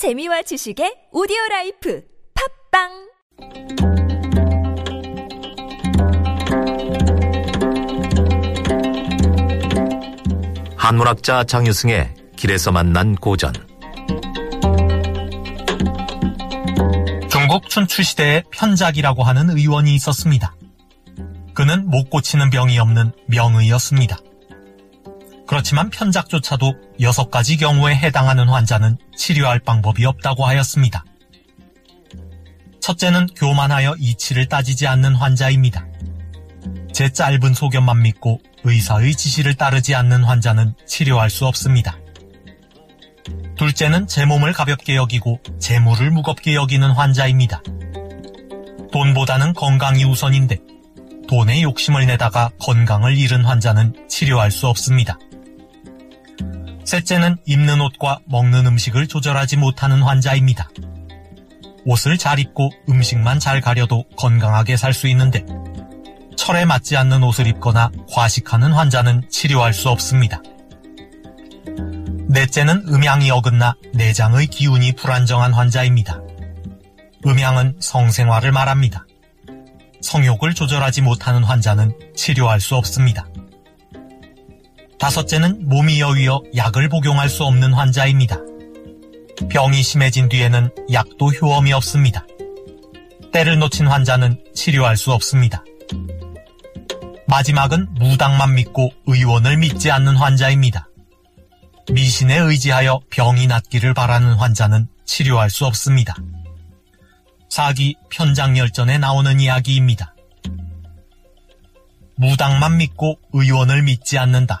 재미와 지식의 오디오 라이프 팟빵 한문학자 장유승의 길에서 만난 고전 중국 춘추시대에 편작이라고 하는 의원이 있었습니다. 그는 못 고치는 병이 없는 명의였습니다. 그렇지만 편작조차도 여섯 가지 경우에 해당하는 환자는 치료할 방법이 없다고 하였습니다. 첫째는 교만하여 이치를 따지지 않는 환자입니다. 제 짧은 소견만 믿고 의사의 지시를 따르지 않는 환자는 치료할 수 없습니다. 둘째는 제 몸을 가볍게 여기고 재물을 무겁게 여기는 환자입니다. 돈보다는 건강이 우선인데 돈에 욕심을 내다가 건강을 잃은 환자는 치료할 수 없습니다. 셋째는 입는 옷과 먹는 음식을 조절하지 못하는 환자입니다. 옷을 잘 입고 음식만 잘 가려도 건강하게 살 수 있는데 철에 맞지 않는 옷을 입거나 과식하는 환자는 치료할 수 없습니다. 넷째는 음양이 어긋나 내장의 기운이 불안정한 환자입니다. 음양은 성생활을 말합니다. 성욕을 조절하지 못하는 환자는 치료할 수 없습니다. 다섯째는 몸이 여위어 약을 복용할 수 없는 환자입니다. 병이 심해진 뒤에는 약도 효험이 없습니다. 때를 놓친 환자는 치료할 수 없습니다. 마지막은 무당만 믿고 의원을 믿지 않는 환자입니다. 미신에 의지하여 병이 낫기를 바라는 환자는 치료할 수 없습니다. 사기 편장열전에 나오는 이야기입니다. 무당만 믿고 의원을 믿지 않는다.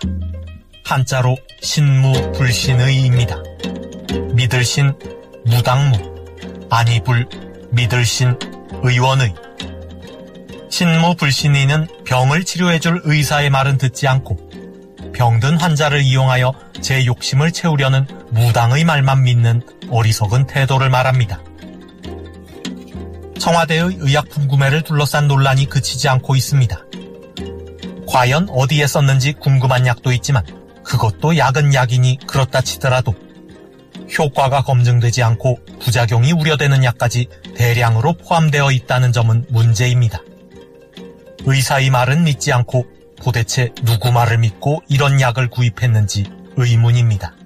한자로 신무불신의입니다. 믿을 신 무당무, 아니불 믿을 신 의원의. 신무불신의는 병을 치료해줄 의사의 말은 듣지 않고 병든 환자를 이용하여 제 욕심을 채우려는 무당의 말만 믿는 어리석은 태도를 말합니다. 청와대의 의약품 구매를 둘러싼 논란이 그치지 않고 있습니다. 과연 어디에 썼는지 궁금한 약도 있지만 그것도 약은 약이니 그렇다 치더라도 효과가 검증되지 않고 부작용이 우려되는 약까지 대량으로 포함되어 있다는 점은 문제입니다. 의사의 말은 믿지 않고 도대체 누구 말을 믿고 이런 약을 구입했는지 의문입니다.